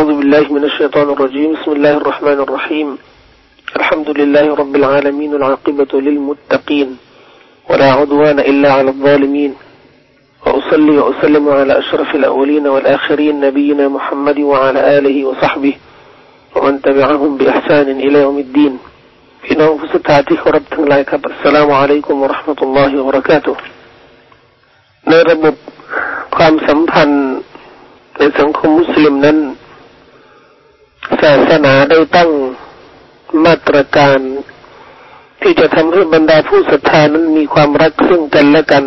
أعوذ بالله من الشيطان الرجيم بسم الله الرحمن الرحيم الحمد لله رب العالمين العاقبة للمتقين ولا عدوان إلا على الظالمين وأصلي وأسلم على أشرف الأولين والآخرين نبينا محمد وعلى آله وصحبه ومن تبعهم بإحسان إلى يوم الدين พี่น้องผู้ศรัทธาที่เคารพทั้งหลายครับอัสสลามุอะลัยกุมวะเราะห์มะตุลลอฮิวะบะเราะกาตุฮ์ในระบบความสัมพันธ์ในสังคมมุสลิมนั้น ศาสนาได้ตั้งมาตรการ ที่จะทำให้บรรดาผู้ศรัทธานั้นมีความรักซึ่งกันและกัน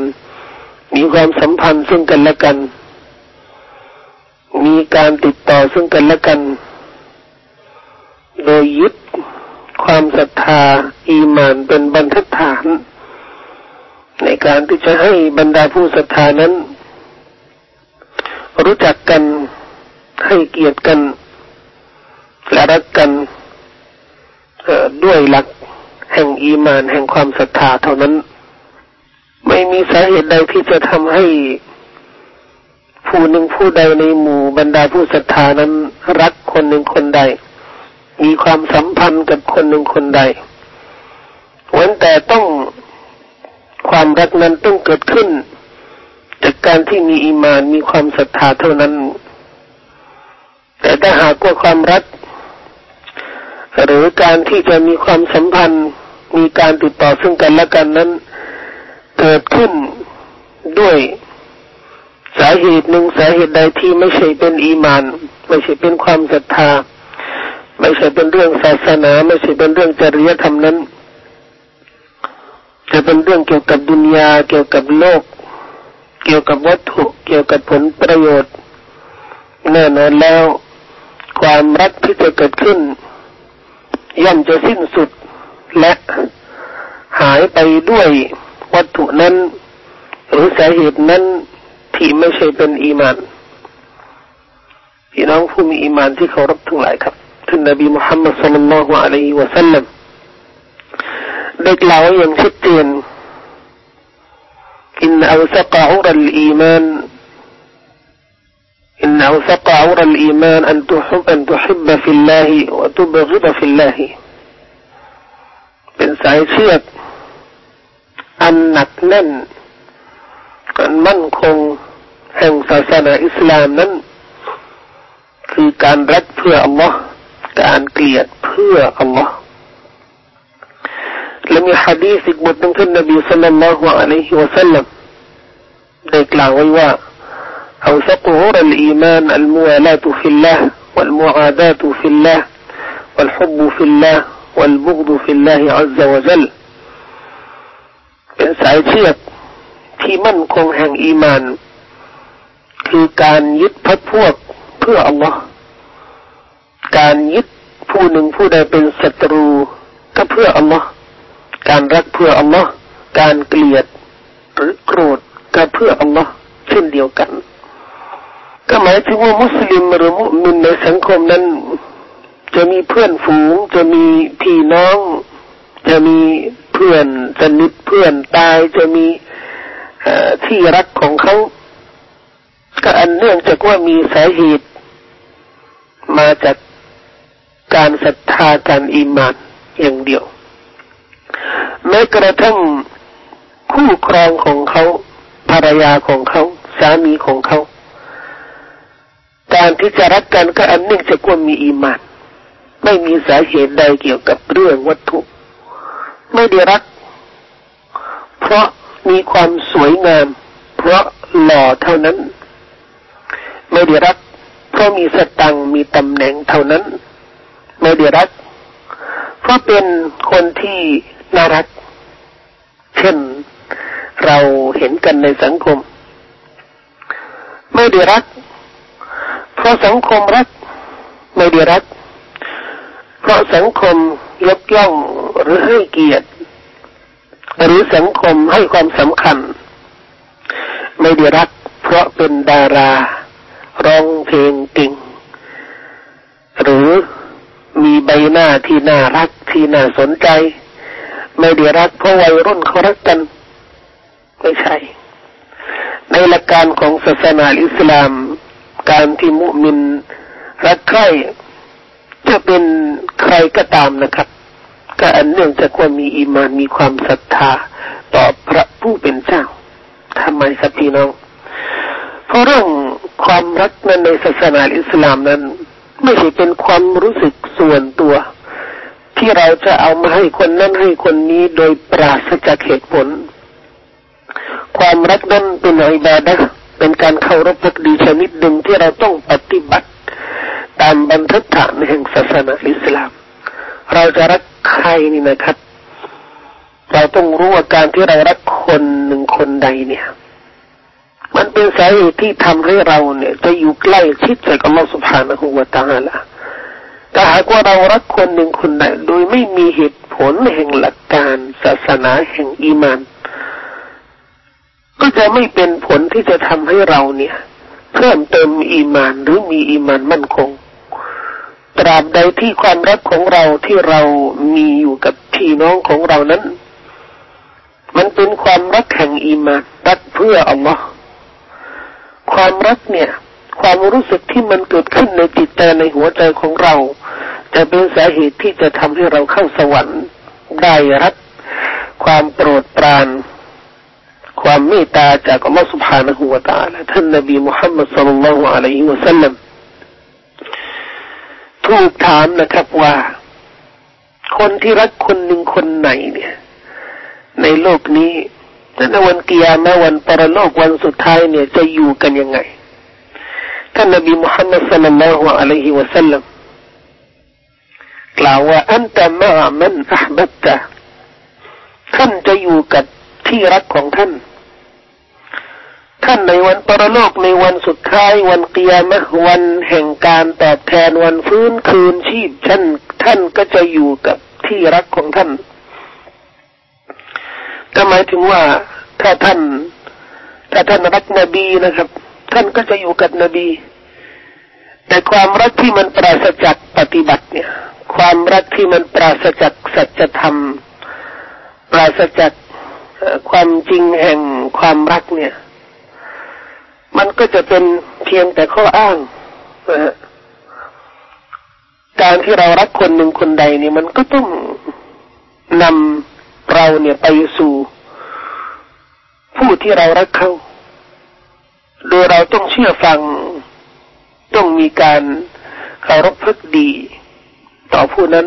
มีความสัมพันธ์ซึ่งกันและกัน มีการติดต่อซึ่งกันและกัน โดยยึดความศรัทธาอีมานเป็นบรรทัดฐาน ในการที่จะให้บรรดาผู้ศรัทธานั้น รู้จักกันให้เกียรติกัน และรักกันด้วยหลักแห่งอีมานแห่งความศรัทธาเท่านั้น ไม่มีสาเหตุใดที่จะทำให้ผู้หนึ่งผู้ใดในหมู่บรรดาผู้ศรัทธานั้นรักคนหนึ่งคนใด มีความสัมพันธ์กับคนหนึ่งคนใดเว้นแต่ต้องความรักนั้นต้องเกิดขึ้น จากการที่มีอีมานมีความศรัทธาเท่านั้น แต่ถ้าหากว่าความรัก หรือการที่จะมีความสัมพันธ์ มีการติดต่อซึ่งกันและกันนั้น เกิดขึ้นด้วยสาเหตุหนึ่งสาเหตุใดที่ไม่ใช่เป็นอีมาน ไม่ใช่เป็นความศรัทธา ไม่ใช่เป็นเรื่องศาสนา ไม่ใช่เป็นเรื่องจริยธรรมนั้น จะเป็นเรื่องเกี่ยวกับดุนยาเกี่ยวกับโลก เกี่ยวกับวัตถุ เกี่ยวกับผลประโยชน์แน่นอนแล้ว ความรักที่จะเกิดขึ้น ย่อมจะสิ้นสุดและหายไปด้วยวัตถุนั้น หรือสาเหตุนั้นที่ไม่ใช่เป็นอีมานพี่น้องผู้มีอีมานที่เคารพทั้งหลายครับท่านนบีมุฮัมมัดصلى الله عليه وسلمได้กล่าวอย่างชัดเจนإن أوثق عرى الإيمان أوثق عرى الإيمان أن تحب أن تحب في الله وتبغض في اللهเป็นสายเชือกอันหนักแน่นอันมั่นคงแห่งศาสนาอิสลามนั้น คือการรักเพื่ออัลลอฮ์การเกลียดเพื่ออัลลอฮ์และมีฮะดีษอีกบทหนึ่งท่านนบีสัลลัลลอฮุอะลัยฮิวะสัลลัมได้กล่าวไว้ว่า أوثق عرى الإيمان الموالاة في الله والمعاداة في الله والحب في الله والبغض في الله عز وجل เป็นสายเชือกที่มั่นคงแห่งอีมาน คือการยึดพักพวกเพื่ออัลลอฮ์การยึดผู้หนึ่งผู้ใดเป็นศัตรูก็เพื่ออัลลอฮ์การรักเพื่ออัลลอฮ์การเกลียดหรือโกรธก็เพื่ออัลลอฮ์เช่นเดียวกัน ก็หมายถึงว่ามุสลิมหรือมุมินในสังคมนั้น จะมีเพื่อนฝูง จะมีพี่น้อง จะมีเพื่อนสนิทเพื่อนตายจะมีที่รักของเขาก็อันเนื่องจากว่ามีสาเหตุมาจากการศรัทธาการอิมานอย่างเดียวแม้กระทั่งคู่ครองของเขาภรรยาของเขา สามีของเขา การที่จะรักกันก็อันหนึ่งจะควรมีอีมานไม่มีสาเหตุใดเกี่ยวกับเรื่องวัตถุ ไม่ได้รัก เพราะมีความสวยงาม เพราะหล่อเท่านั้น ไม่ได้รัก เพราะมีสตังมีตำแหน่งเท่านั้น ไม่ได้รัก เพราะเป็นคนที่น่ารัก เช่นเราเห็นกันในสังคม ไม่ได้รัก ราะสังคมรักไม่ได้รัก เพราะสังคมยกย่องหรือให้เกียรติ หรือสังคมให้ความสำคัญ ไม่ได้รัก เพราะเป็นดาราร้องเพลงเก่งหรือมีใบหน้าที่น่ารักที่น่าสนใจ ไม่ได้รักเพราะวัยรุ่นเขารักกัน ไม่ใช่ ในหลักการของศาสนาอิสลาม การที่มุมินรักใครจะเป็นใครก็ตามนะครับก็อันเนื่องจากว่ามีอีมานมีความศรัทธาต่อพระผู้เป็นเจ้าทำไมครับพี่น้องเพราะเรื่องความรักนั้นในศาสนาอิสลามนั้น ไม่ใช่เป็นความรู้สึกส่วนตัว ที่เราจะเอามาให้คนนั้นให้คนนี้โดยปราศจากเหตุผล ความรักนั้นเป็นอิบาดะ เป็นการเคารพพักดีชนิดหนึ่งที่เราต้องปฏิบัติ ตามบรรทัดฐานแห่งศาสนาอิสลาม เราจะรักใครนี่นะครับ เราต้องรู้ว่าการที่เรารักคนหนึ่งคนใดเนี่ย มันเป็นสาเหตุที่ทำให้เราเนี่ย จะอยู่ใกล้ชิดกับอัลลอฮฺสุบฮานะฮูวะตาละแต่หากว่าเรารักคนหนึ่งคนใดโดยไม่มีเหตุผลแห่งหลักการศาสนาแห่งอีมาน ก็จะไม่เป็นผลที่จะทำให้เราเนี่ย เพิ่มเติมอีมานหรือมีอีมานมั่นคง ตราบใดที่ความรักของเราที่เรามีอยู่กับพี่น้องของเรานั้น มันเป็นความรักแห่งอีมานรักเพื่ออัลลอฮ์ความรักเนี่ย ความรู้สึกที่มันเกิดขึ้นในจิตใจในหัวใจของเรา จะเป็นสาเหตุที่จะทำให้เราเข้าสวรรค์ได้รับความโปรดปราน ความเมตตาจากอัลลอฮฺสุบฮานะฮูวะตาลท่านนบีมุฮัมมัดสัลลัลลอฮุอะลัยฮิวะสัลลัมถูกถามนะครับว่า คนที่รักคนหนึ่งคนไหนเนี่ย ในโลกนี้ในวันกิยามะวันปรโลกวันสุดท้ายเนี่ยจะอยู่กันยังไงท่านนบีมุฮัมมัดสัลลัลลอฮุอะลัยฮิวะสัลลัมกล่าวว่าอันตะมะมันอับบัตตะท่านจะอยู่กับที่รักของท่าน ท่านในวันปรโลกในวันสุดท้ายวันเกียรมะวันแห่งการตอบแทนวันฟื้นคืนชีพท่านท่านก็จะอยู่กับที่รักของท่านก็หมายถึงว่าถ้าท่าน ถ้าท่านรักนบีนะครับ ท่านก็จะอยู่กับนบี แต่ความรักที่มันปราศจากปฏิบัติเนี่ย ความรักที่มันปราศจากสัจธรรม ปราศจากความจริงแห่งความรักเนี่ย มันก็จะเป็นเพียงแต่ข้ออ้างการที่เรารักคนหนึ่งคนใดเนี่ยมันก็ต้องนำเราเนี่ยไปสู่ผู้ที่เรารักเขา โดยเราต้องเชื่อฟัง ต้องมีการเคารพพักดี ต่อผู้นั้น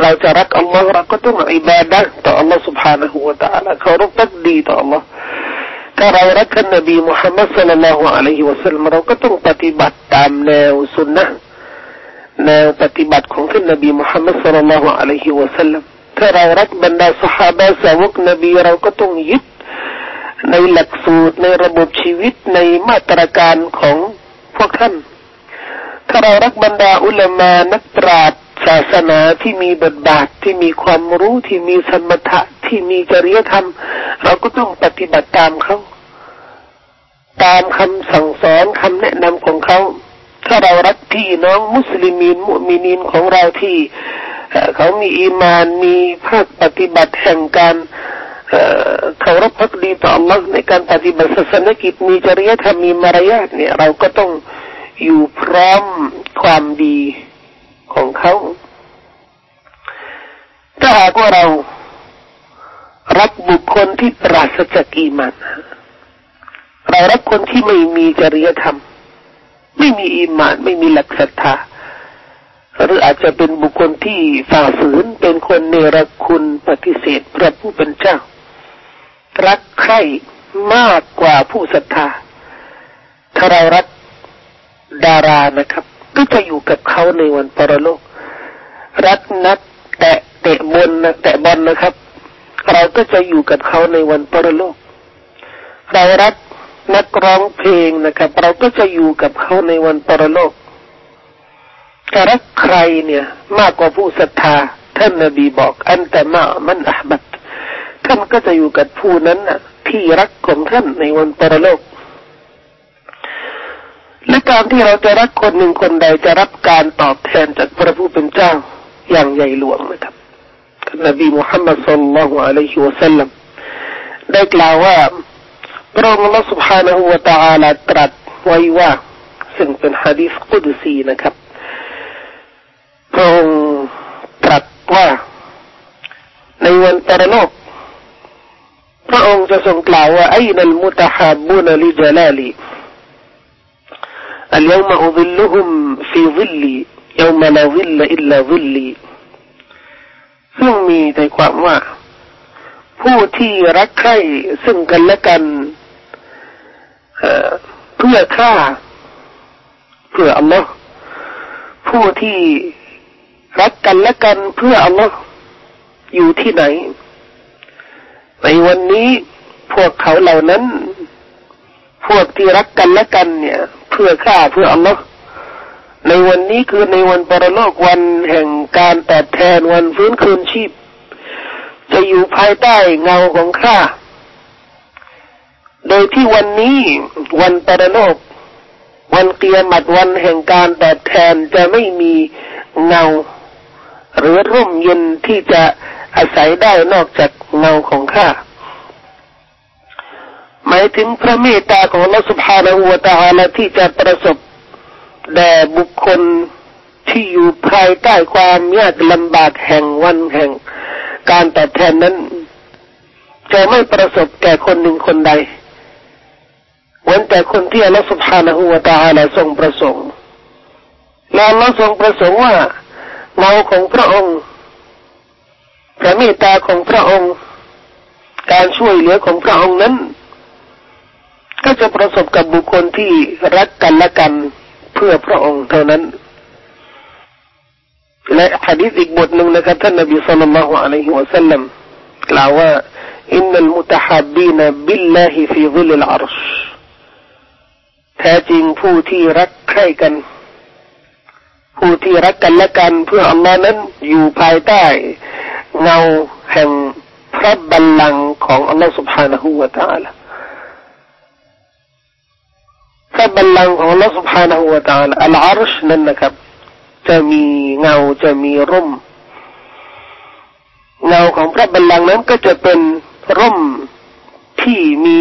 เราจะรักอัลลอฮ์เราก็ต้องอิบาดะต่ออัลลอฮ์ سبحانه และวะตะอาลเคารพพักดีต่ออัลลอฮ์ ถ้าเรารักนนบีมุฮัมมัดสุลลัลฮุอะลัยฮิวะสัลลัมเราก็ต้องปฏิบัติตามแนวสุนนะแนวปฏิบัติของท่านนบีมุฮัมมัดสุลลัลฮุอะลัยฮิวะสัลลัมถ้าเรารักบรรดาสหายสาวกนบีเราก็ต้องยึดในหลักสูตรในระบบชีวิตในมาตรการของพวกท่าน ถ้าเรารักบรรดาอุลามานักปราชญ์ ศาสนาที่มีบทบาทที่มีความรู้ที่มีสมถะที่มีจริยธรรม เราก็ต้องปฏิบัติตามเขาตามคำสั่งสอนคำแนะนำของเขาถ้าเรารักพี่น้องมุสลิมีนมุมินีนของเราที่เขามีอีมานมีภาคปฏิบัติแห่งการเคารพพักดีต่อ Allah ในการปฏิบัติศาสนกิจมีจริยธรรมมีมารยาทเนี่ย เราก็ต้องอยู่พร้อมความดีของเขา ถ้าหากว่าเรารักบุคคลที่ปราศจากอีมันเรารักคนที่ไม่มีจริยธรรม ไม่มีอีมาน ไม่มีหลักศรัทธาหรืออาจจะเป็นบุคคลที่ฝ่าฝืนเป็นคนเนรคุณปฏิเสธพระผู้เป็นเจ้า รักใครมากกว่าผู้ศรัทธา ถ้าเรารักดารานะครับ ก็จะอยู่กับเขาในวันปรโลก รักนักแตะ เตะบนนะแตะบอลนะครับ เราก็จะอยู่กับเขาในวันปรโลก เรารักนักร้องเพลงนะครับ เราก็จะอยู่กับเขาในวันปรโลกแต่รักใครเนี่ย มากกว่าผู้ศรัทธาท่านนบีบอก อันแต่มามันอับัตท่านก็จะอยู่กับผู้นั้นน่ะที่รักของท่านในวันปรโลกและการที่เราจะรักคนหนึ่งคนใดจะรับการตอบแทนจากพระผู้เป็นเจ้าอย่างใหญ่หลวงนะครับ นบีมุฮัมมัดสัลลัลลอฮุอะลัยฮิวะสัลลัมได้กล่าวว่าพระองค์ละสุบฮานะฮูวะตะอาลาตรัสไว้ว่าซึ่งเป็นฮะดีษกุดซีนะครับพระองค์ตรัสว่าในวันปรโลกพระองค์จะทรงกล่าวว่าไอ้นัลมุตฮาบุนลิจลาลี اليوم أظلهم في ظلي يوم لا ظل إلا ظلي ซึ่งมีในความว่า ผู้ที่รักใคร่ซึ่งกันและกันเพื่อข้าเพื่ออัลลอฮ์ผู้ที่รักกันและกันเพื่ออัลลอฮ์อยู่ที่ไหน ในวันนี้พวกเขาเหล่านั้น พวกที่รักกันและกันเนี่ย เพื่อข้าเพื่ออัลลอฮ์ ในวันนี้คือในวันปรโลกวันแห่งการตอบแทนวันฟื้นคืนชีพ จะอยู่ภายใต้เงาของข้าโดยที่วันนี้วันปรโลก วันเกียรติวันแห่งการตอบแทนจะไม่มีเงา หรือร่มเย็นที่จะอาศัยได้นอกจากเงาของข้าหมายถึงพระเมตตาของเราสุภาณหัวตาละที่จะประสบ แด่บุคคลที่อยู่ภายใต้ความยากลำบากแห่งวันแห่ง การตอบแทนนั้น จะไม่ประสบแก่คนหนึ่งคนใดเว้นแต่คนที่อัลลอฮฺสุบฮานะฮูวะตาฮาลาทรงประสงค์และอัลลอฮฺทรงประสงค์ว่าเงาของพระองค์พระเมตตาของพระองค์ การช่วยเหลือของพระองค์นั้น ก็จะประสบกับบุคคลที่รักกันและกัน เพื่อพระองค์เท่านั้น และฮะดีษอีกบทหนึ่งนะครับท่านนบีสุลต่านละฮ์อะลัยฮิวะสัลลัมกล่าวว่าอินนัลมุตฮับบีนบิลลาฮิฟีซิลลอัรชแท้จริงผู้ที่รักใคร่กัน ผู้ที่รักกันและกัน เพื่ออัลลอฮ์นั้นอยู่ภายใต้เงาแห่งพระบัลลังก์ของอัลลอฮ์ سبحانه และ تعالى พระบัลลังก์ของอัลลอฮ์ سبحانه وتعالى العرشนั้นนะครับ จะมีเงาจะมีร่ม เงาของพระบัลลังก์นั้นก็จะเป็นร่มที่มี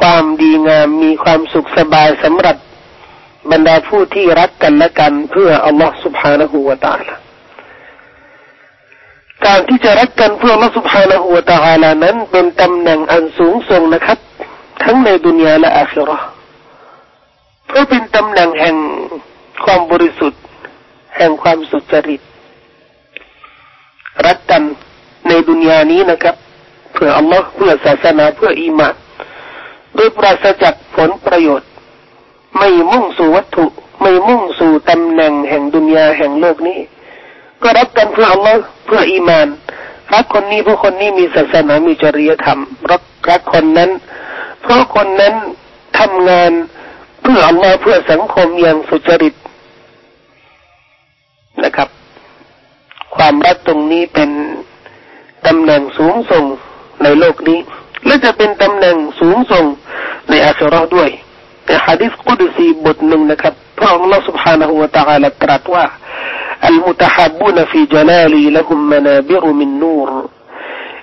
ความดีงามมีความสุขสบายสำหรับบรรดาผู้ที่รักกันและกันเพื่ออัลลอฮฺสุบฮานะฮูวาตาลการที่จะรักกันเพื่ออัลลอฮฺสุบฮานะฮูวาตาลนั้นเป็นตำแหน่งอันสูงส่งนะครับ ทั้งในดุนยาและอาคิเราะห์ เพราะเป็นตำแหน่งแห่งความบริสุทธิ์ แห่งความสุจริต รักกันในดุนยานี้นะครับ เพื่ออัลลอฮ์เพื่อศาสนาเพื่ออีมานโดยปราศจากผลประโยชน์ ไม่มุ่งสู่วัตถุ ไม่มุ่งสู่ตำแหน่งแห่งดุนยาแห่งโลกนี้ ก็รักกันเพื่ออัลลอฮ์เพื่ออีมานรักคนนี้เพราะคนนี้มีศาสนามีจริยธรรมรักรักคนนั้น เพราะคนนั้นทำงาน เพื่ออัลลอฮ์เพื่อสังคมอย่างสุจริตนะครับ ความรักตรงนี้เป็นตำแหน่งสูงส่งในโลกนี้ และจะเป็นตำแหน่งสูงส่งในอาคราด้วยในฮะดิษกุดซีบทหนึ่งนะครับพระองค์ سبحانه และ تعالى ตรัสว่า المتحابون في جلالي لهم منابر من نور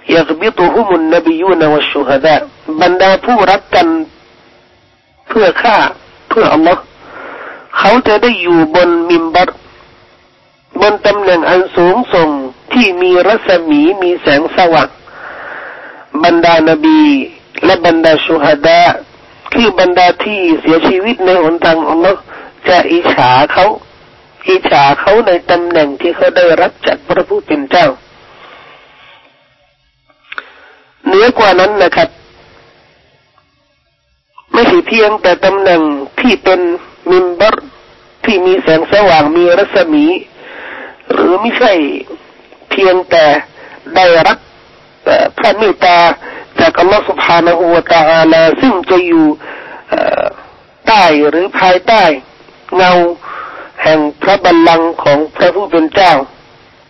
يغبطهم النبيون والشهداء بندا فو ركن فو خا فو الله เขา เพื่อ Allah เขาจะได้อยู่บนมิมบัตบนตำแหน่งอันสูงส่งที่มีรัศมีมีแสงสว่างบรรดานบี และบรรดาชุฮดาคือบรรดาที่เสียชีวิตในหนทางอัลลอฮ์จะอิจฉาเขาอิจฉาเขาในตำแหน่งที่เขาได้รับจากพระผู้เป็นเจ้าเหนือกว่านั้นนะครับ ไม่ใช่เพียงแต่ตำแหน่งที่เป็นมิมบัตที่มีแสงสว่างมีรัศมี หรือไม่ใช่เพียงแต่ได้รับพระเมตตาจากอัลลอฮฺสุภานาหัวตาลาซึ่งจะอยู่ใต้หรือภายใต้เงาแห่งพระบัลลังก์ของพระผู้เป็นเจ้า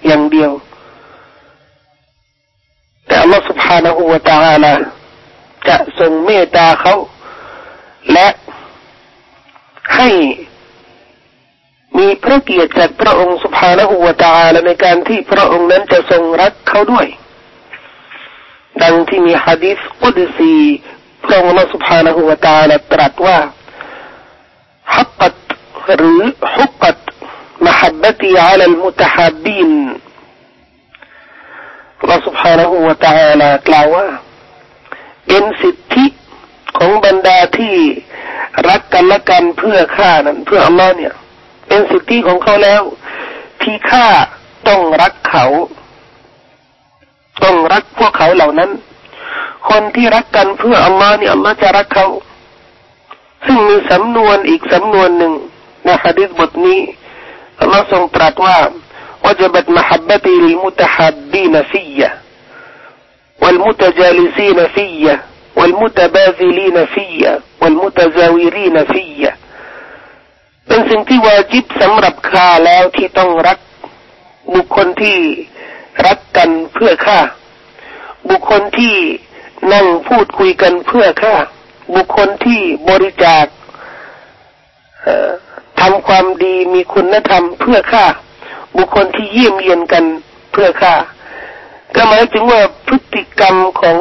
อย่างเดียว แต่อัลลอฮฺสุภานาหัวตาลาจะทรงเมตตาเขา และให้มีพระเกียรติจากพระองค์สุภาณอุวตาและในการที่พระองค์นั้นจะทรงรักเขาด้วย ดังที่มีฮะดิษอุดซีพระองค์สุภาณอุวตาและตรัสว่าฮักตหรือฮุกกัตมหับตีอาลัลมุตฮับบินพระสุภาณอุวตาและกล่าวว่าเป็นสิท ของบรรดาที่รักกันละกันเพื่อข้านั้น เพื่ออัลลอฮ์เนี่ย เป็นสิทธิของเขาแล้ว ที่ข้าต้องรักเขา ต้องรักพวกเขาเหล่านั้น คนที่รักกันเพื่ออัลลอฮ์เนี่ยอัลลอฮ์จะรักเขา ซึ่งมีสำนวนอีกสำนวนหนึ่งในฮะดิษบทนี้อัลลอฮ์ทรงตรัสว่า وجبت محبتي للمتحابين فيه والمتجالسين فيه والمتباذلين فيه والمتزاورين فيه เป็นสิ่งที่วาจิบสำหรับข้าแล้วที่ต้องรัก บุคคลที่รักกันเพื่อข้าบุคคลที่นั่งพูดคุยกันเพื่อข้าบุคคลที่บริจาคทำความดีมีคุณธรรมเพื่อข้าบุคคลที่เยี่ยมเยียนกันเพื่อข้าก็หมายถึงว่าพฤติกรรมของ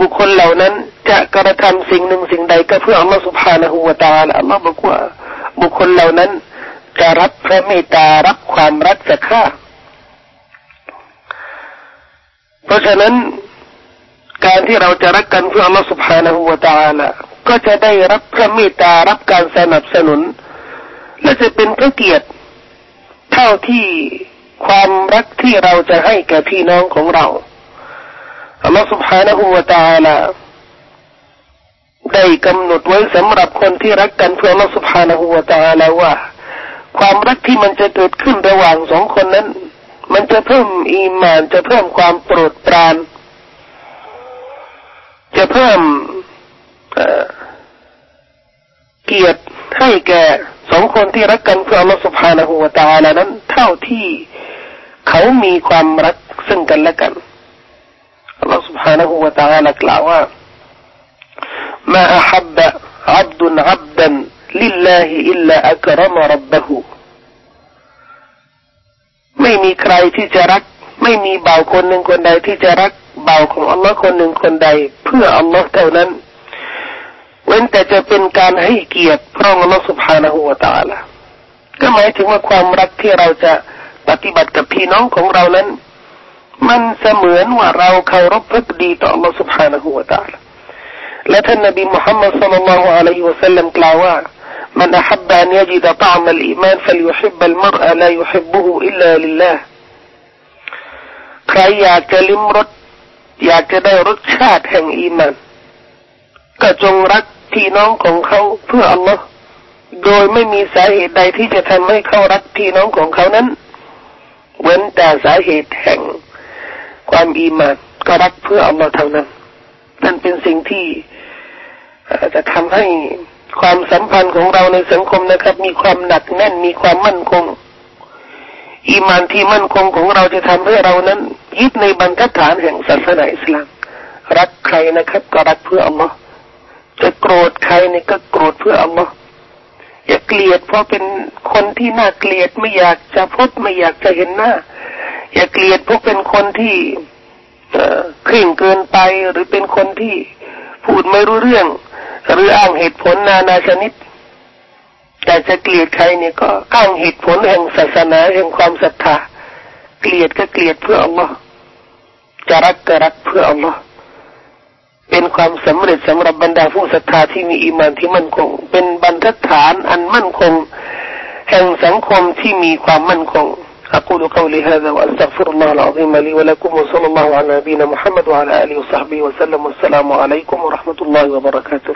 บุคคลเหล่านั้นจะกระทำสิ่งหนึ่งสิ่งใดก็เพื่ออัลลอฮฺสุบฮานะฮูวาตาละอัลลอฮฺบอกว่าบุคคลเหล่านั้นจะรับพระเมตตารับความรักจากข้าเพราะฉะนั้นการที่เราจะรักกันเพื่ออัลลอฮฺสุบฮานะฮูวาตาละก็จะได้รับพระเมตตารับการสนับสนุน และจะเป็นพระเกียรติเท่าที่ความรักที่เราจะให้แก่พี่น้องของเรา อัลลอฮฺ سبحانه และ تعالى ได้กำหนดไว้สำหรับคนที่รักกันเพื่ออัลลอฮฺ سبحانه และ تعالى ว่า ความรักที่มันจะเกิดขึ้นระหว่างสองคนนั้น มันจะเพิ่มอีมานจะเพิ่มความโปรดปราน จะเพิ่มเกียรติให้แก่สองคนที่รักกันเพื่ออัลลอฮฺ سبحانه และ تعالى นั้น เท่าที่เขามีความรักซึ่งกันและกัน อัลลอฮฺ سبحانه และ تعالى กล่าวว่า ما أحب عبد عبدا لله إلا أكرم ربه ไม่มีใครที่จะรัก ไม่มีบ่าวคนหนึ่งคนใดที่จะรักบ่าวของอัลลอฮ์คนหนึ่งคนใด เพื่ออัลลอฮ์เท่านั้นเว้นแต่จะเป็นการให้เกียรติพระองค์สุภาณหัวตาละก็หมายถึงว่าความรักที่เราจะปฏิบัติกับพี่น้องของเรานั้น มันเสมือนว่าเราเคารพพักดีต่อ Allah سبحانه และ تعالى และท่านนบีมุฮัมมัด صلى الله عليه وسلم กล่าวว่า من أحب أن يجد طعم الإيمان فليحب المرء لا يحبه إلا لله ใครอยากจะลิ้มรสอยากจะได้รสชาติแห่งอีมานก็จงรักพี่น้องของเขาเพื่ออัลลอฮ์โดยไม่มีสาเหตุใดที่จะทำให้เขารักพี่น้องของเขานั้น เว้นแต่สาเหตุแห่ง ความอีมานก็รักเพื่ออัลลอฮ์เท่านั้นนั่นเป็นสิ่งที่จะทำให้ความสัมพันธ์ของเราในสังคมนะครับ มีความหนักแน่นมีความมั่นคง อีมานที่มั่นคงของเราจะทำให้เรานั้นยึดในบรรทัดฐานแห่งศาสนาอิสลาม รักใครนะครับ ก็รักเพื่ออัลลอฮ์จะโกรธใครเนี่ยก็โกรธเพื่ออัลลอฮ์อย่าเกลียดเพราะเป็นคนที่น่าเกลียดไม่อยากจะพบไม่อยากจะเห็นหน้า อย่าเกลียดพราะเป็นคนที่เคร่งเกินไปหรือเป็นคนที่พูดไม่รู้เรื่อง หรืออ้างเหตุผลนานาชนิด แต่จะเกลียดใครเนี่ยก็อ้างเหตุผลแห่งศาสนาแห่งความศรัทธาเกลียดก็เกลียดเพื่ออัลลอฮ์จะรักก็รักเพื่ออัลลอฮ์เป็นความสำเร็จสำหรับบรรดาผู้ศรัทธาที่มีอิมานที่มั่นคง เป็นบรรทัดฐานอันมั่นคง แห่งสังคมที่มีความมั่นคง أقول قولي هذا وأستغفر الله العظيم لي ولكم وصلى الله على نبينا محمد وعلى آله وصحبه وسلم والسلام عليكم ورحمة الله وبركاته.